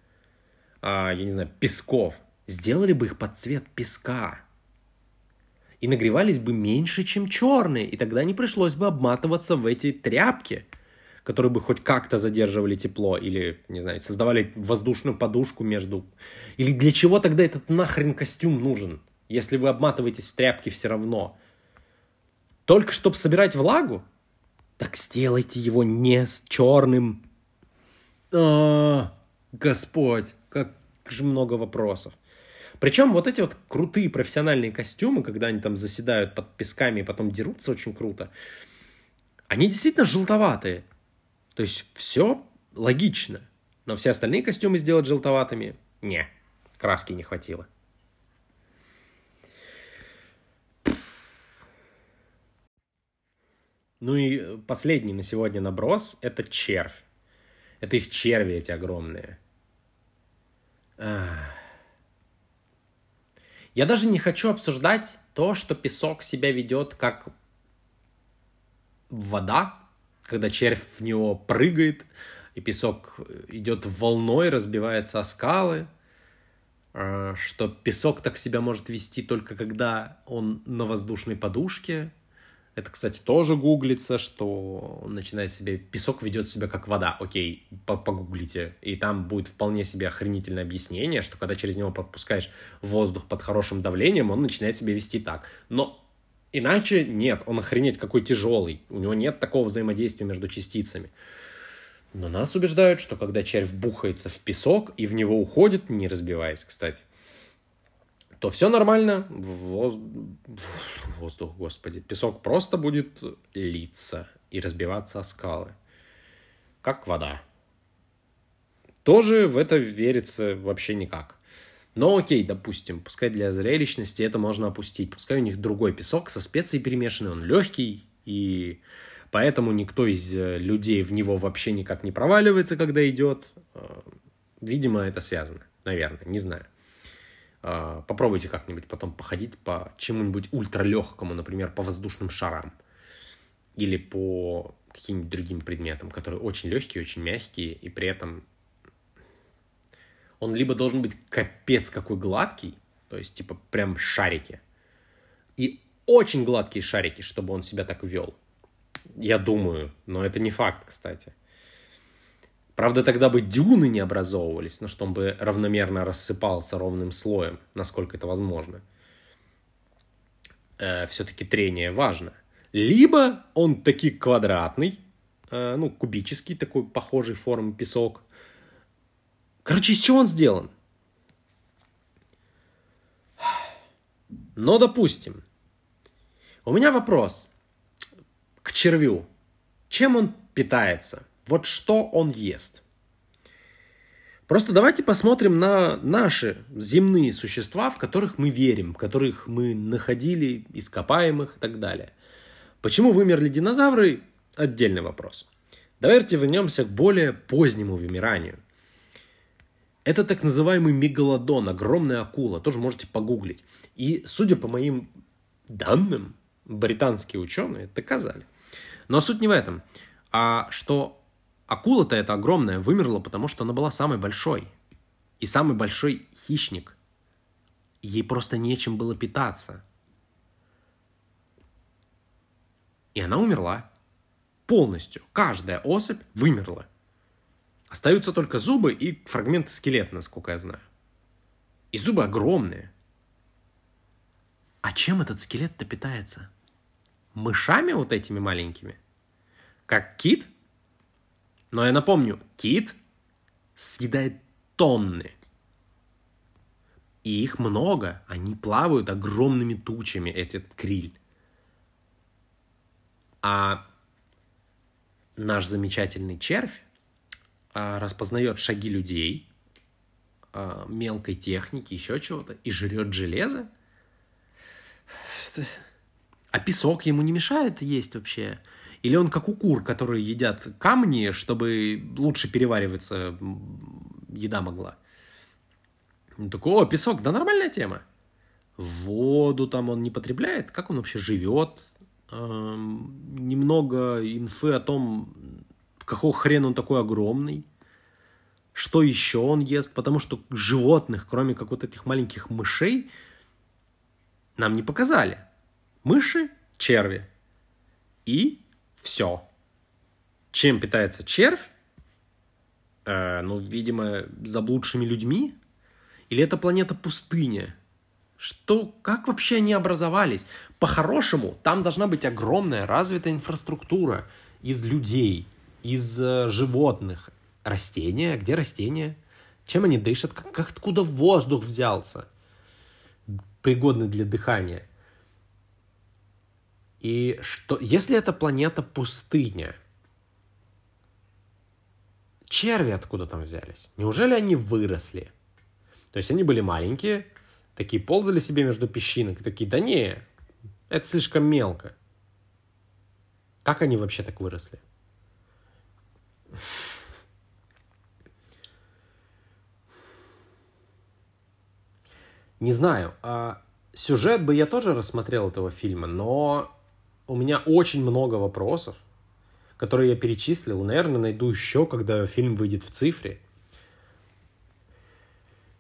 а, я не знаю, песков, сделали бы их под цвет песка. И нагревались бы меньше, чем черные, и тогда не пришлось бы обматываться в эти тряпки, которые бы хоть как-то задерживали тепло, или, не знаю, создавали воздушную подушку между... Или для чего тогда этот нахрен костюм нужен, если вы обматываетесь в тряпки все равно? Только чтобы собирать влагу? Так сделайте его не с черным. А, Господь, как же много вопросов. Причем вот эти вот крутые профессиональные костюмы, когда они там заседают под песками и потом дерутся очень круто, они действительно желтоватые. То есть все логично. Но все остальные костюмы сделать желтоватыми – не, краски не хватило. Ну и последний на сегодня наброс – это червь. Это их черви эти огромные. Я даже не хочу обсуждать то, что песок себя ведет как вода, когда червь в него прыгает, и песок идет волной, разбивается о скалы, а, что песок так себя может вести только когда он на воздушной подушке, это, кстати, тоже гуглится, что он начинает себе... Песок ведет себя как вода. Окей, погуглите. И там будет вполне себе охренительное объяснение, что когда через него подпускаешь воздух под хорошим давлением, он начинает себя вести так. Но иначе нет, он охренеть какой тяжелый. У него нет такого взаимодействия между частицами. Но нас убеждают, что когда червь бухается в песок и в него уходит, не разбиваясь, кстати, то все нормально, воз... воздух, господи, песок просто будет литься и разбиваться о скалы, как вода. Тоже в это верится вообще никак. Но окей, допустим, пускай для зрелищности это можно опустить. Пускай у них другой песок со специей перемешанный, он легкий, и поэтому никто из э, людей в него вообще никак не проваливается, когда идет. Э, видимо, это связано, наверное, не знаю. А, попробуйте как-нибудь потом походить по чему-нибудь ультралегкому, например, по воздушным шарам. Или по каким-нибудь другим предметам, которые очень легкие, очень мягкие, и при этом он либо должен быть капец какой гладкий, то есть типа прям шарики, и очень гладкие шарики, чтобы он себя так вел. Я думаю, но это не факт, кстати. Правда, тогда бы дюны не образовывались, но чтобы равномерно рассыпался ровным слоем, насколько это возможно. Э, все-таки трение важно. Либо он таки квадратный, э, ну, кубический такой, похожей формы песок. Короче, из чего он сделан? Но, допустим, у меня вопрос к червю. Чем он питается? Вот что он ест. Просто давайте посмотрим на наши земные существа, в которых мы верим, в которых мы находили ископаемых и так далее. Почему вымерли динозавры? Отдельный вопрос. Давайте вернемся к более позднему вымиранию. Это так называемый мегалодон, огромная акула, тоже можете погуглить. И, судя по моим данным, британские ученые доказали. Но суть не в этом, а что Акула-то эта огромная вымерла, потому что она была самой большой. И самый большой хищник. Ей просто нечем было питаться. И она умерла. Полностью. Каждая особь вымерла. Остаются только зубы и фрагменты скелета, насколько я знаю. И зубы огромные. А чем этот скелет-то питается? Мышами вот этими маленькими? Как кит – но я напомню, кит съедает тонны. И их много. Они плавают огромными тучами, этот криль. А наш замечательный червь распознает шаги людей, а, мелкой техники, еще чего-то, и жрет железо. А песок ему не мешает есть вообще. Или он как у кур, которые едят камни, чтобы лучше перевариваться еда могла? Он такой, о, песок, да нормальная тема. воду там он не потребляет, как он вообще живет, эм, немного инфы о том, какого хрена он такой огромный, что еще он ест, потому что животных, кроме как вот этих маленьких мышей, нам не показали. Мыши, черви. И все. Чем питается червь? Э, ну, видимо, заблудшими людьми. Или это планета пустыня? Что, как вообще они образовались? По-хорошему, там должна быть огромная развитая инфраструктура из людей, из э, животных, Растения? Где растения? Чем они дышат? Как, откуда воздух взялся? Пригодный для дыхания. И что, если эта планета пустыня, черви откуда там взялись? Неужели они выросли? То есть они были маленькие, такие ползали себе между песчинок, такие, да не, это слишком мелко. Как они вообще так выросли? Не знаю. А сюжет бы я тоже рассмотрел этого фильма, но у меня очень много вопросов, которые я перечислил. Наверное, найду еще, когда фильм выйдет в цифре.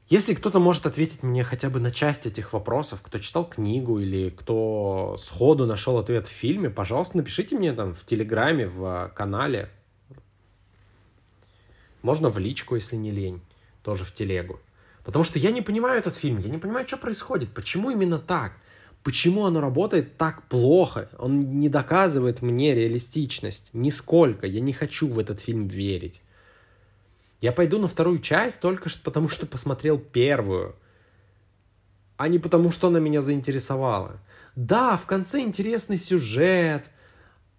Если кто-то может ответить мне хотя бы на часть этих вопросов, кто читал книгу или кто сходу нашел ответ в фильме, пожалуйста, напишите мне там в Телеграме, в канале. Можно в личку, если не лень, тоже в телегу. Потому что я не понимаю этот фильм, я не понимаю, что происходит, почему именно так, почему оно работает так плохо, он не доказывает мне реалистичность, нисколько, я не хочу в этот фильм верить. Я пойду на вторую часть только потому, что посмотрел первую, а не потому, что она меня заинтересовала. Да, в конце интересный сюжет,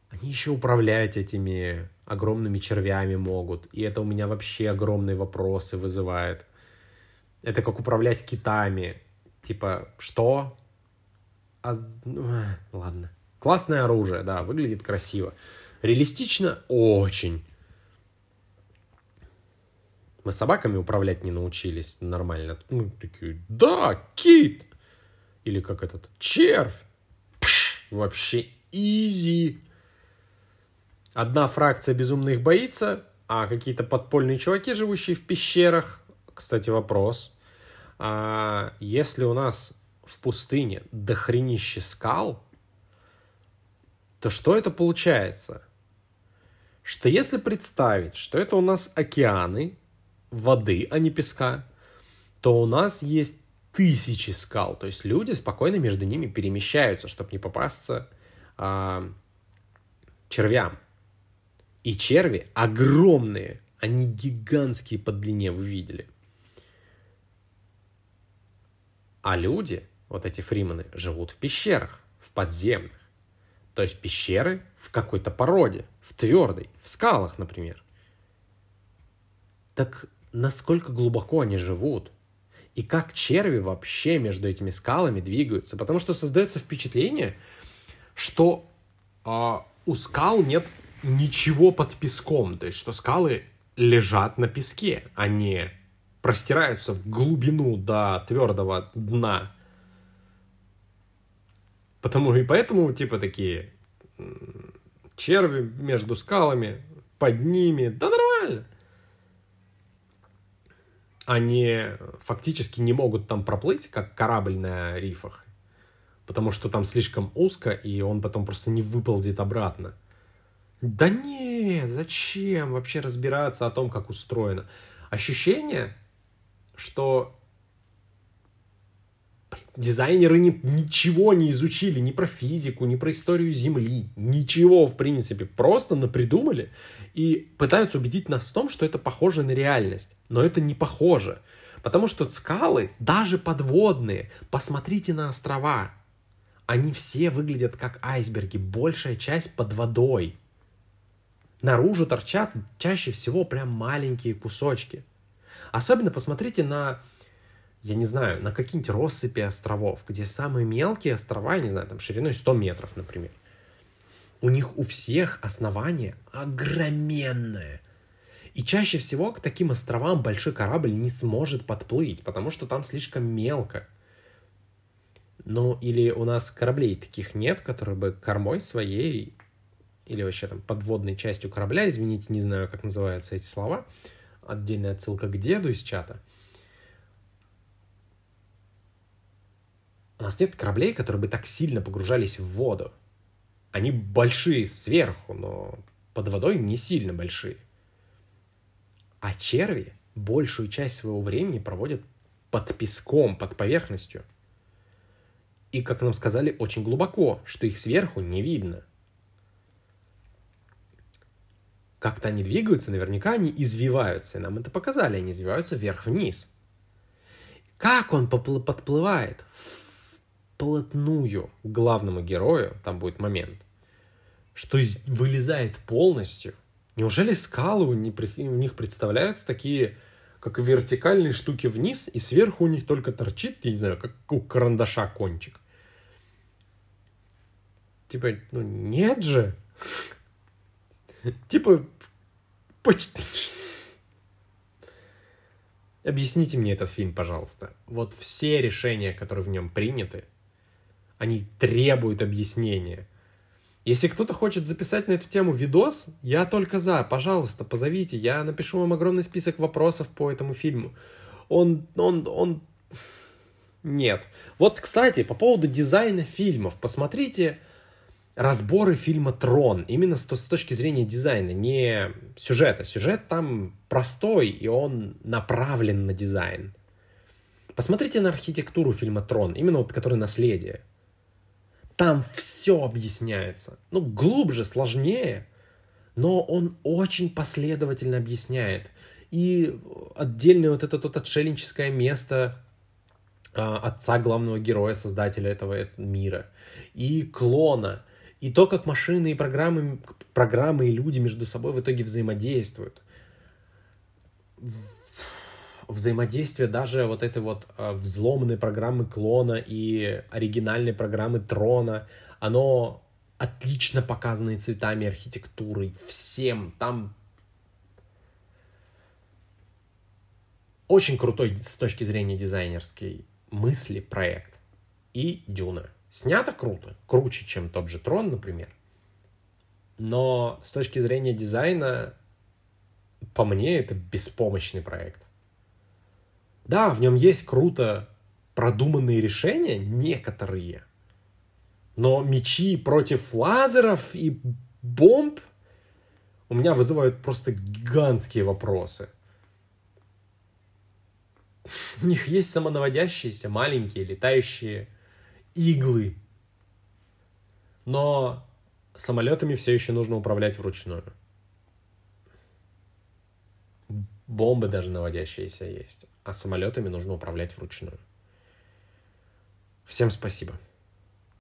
они еще управлять этими огромными червями могут, и это у меня вообще огромные вопросы вызывает. Это как управлять китами. Типа, что? А... Ладно. Классное оружие, да, выглядит красиво. Реалистично очень. Мы собаками управлять не научились нормально. Мы такие, да, кит! Или как этот, червь! Пш, вообще изи. Одна фракция безумно их боится, а какие-то подпольные чуваки, живущие в пещерах, кстати, вопрос. А если у нас в пустыне дохренище скал, то что это получается? Что если представить, что это у нас океаны, воды, а не песка, то у нас есть тысячи скал. То есть люди спокойно между ними перемещаются, чтобы не попасться а, червям. И черви огромные, они гигантские по длине, вы видели – а люди, вот эти фримены, живут в пещерах, в подземных. То есть пещеры в какой-то породе, в твердой, в скалах, например. Так насколько глубоко они живут? И как черви вообще между этими скалами двигаются? Потому что создается впечатление, что э, у скал нет ничего под песком. То есть, что скалы лежат на песке, не простираются в глубину до твердого дна. Потому и поэтому, типа, такие черви между скалами, под ними, да нормально. Они фактически не могут там проплыть, как корабль на рифах, потому что там слишком узко, и он потом просто не выползет обратно. Да не, зачем вообще разбираться о том, как устроено? Ощущение, что дизайнеры не, ничего не изучили, ни про физику, ни про историю Земли, ничего, в принципе, просто напридумали и пытаются убедить нас в том, что это похоже на реальность. Но это не похоже, потому что скалы, даже подводные, посмотрите на острова, они все выглядят как айсберги, большая часть под водой. Наружу торчат чаще всего прям маленькие кусочки. Особенно посмотрите на, я не знаю, на какие-нибудь россыпи островов, где самые мелкие острова, я не знаю, там шириной 100 метров, например. У них у всех основание огроменное. И чаще всего к таким островам большой корабль не сможет подплыть, потому что там слишком мелко. Ну, или у нас кораблей таких нет, которые бы кормой своей или вообще там подводной частью корабля, извините, не знаю, как называются эти слова, отдельная отсылка к деду из чата. У нас нет кораблей, которые бы так сильно погружались в воду. Они большие сверху, но под водой не сильно большие. А черви большую часть своего времени проводят под песком, под поверхностью. И, как нам сказали, очень глубоко, что их сверху не видно. Как-то они двигаются, наверняка они извиваются. И нам это показали, они извиваются вверх-вниз. Как он подплывает вплотную к главному герою, там будет момент, что вылезает полностью. Неужели скалы у них, у них представляются такие, как вертикальные штуки вниз, и сверху у них только торчит, я не знаю, как у карандаша кончик. Типа, ну нет же. Типа. Объясните мне этот фильм, пожалуйста. Вот все решения, которые в нем приняты, они требуют объяснения. Если кто-то хочет записать на эту тему видос, я только за. Пожалуйста, позовите. Я напишу вам огромный список вопросов по этому фильму. Он, он, он... Нет. Вот, кстати, по поводу дизайна фильмов. Посмотрите разборы фильма «Трон» именно с, с точки зрения дизайна, не сюжета. Сюжет там простой, и он направлен на дизайн. Посмотрите на архитектуру фильма «Трон», именно вот который «Наследие». Там все объясняется. Ну, глубже, сложнее, но он очень последовательно объясняет. И отдельное вот это вот отшельническое место а, отца главного героя, создателя этого мира, и клона, и то, как машины и программы, программы и люди между собой в итоге взаимодействуют. Взаимодействие даже вот этой вот а, взломанной программы клона и оригинальной программы трона, оно отлично показано и цветами, архитектурой, всем. Там очень крутой с точки зрения дизайнерской мысли проект. И Дюна. Снято круто, круче, чем тот же Трон, например. Но с точки зрения дизайна, по мне, это беспомощный проект. Да, в нем есть круто продуманные решения, некоторые. Но мечи против лазеров и бомб у меня вызывают просто гигантские вопросы. У них есть самонаводящиеся маленькие летающие иглы. Но самолетами все еще нужно управлять вручную. Бомбы даже наводящиеся есть. А самолетами нужно управлять вручную. Всем спасибо.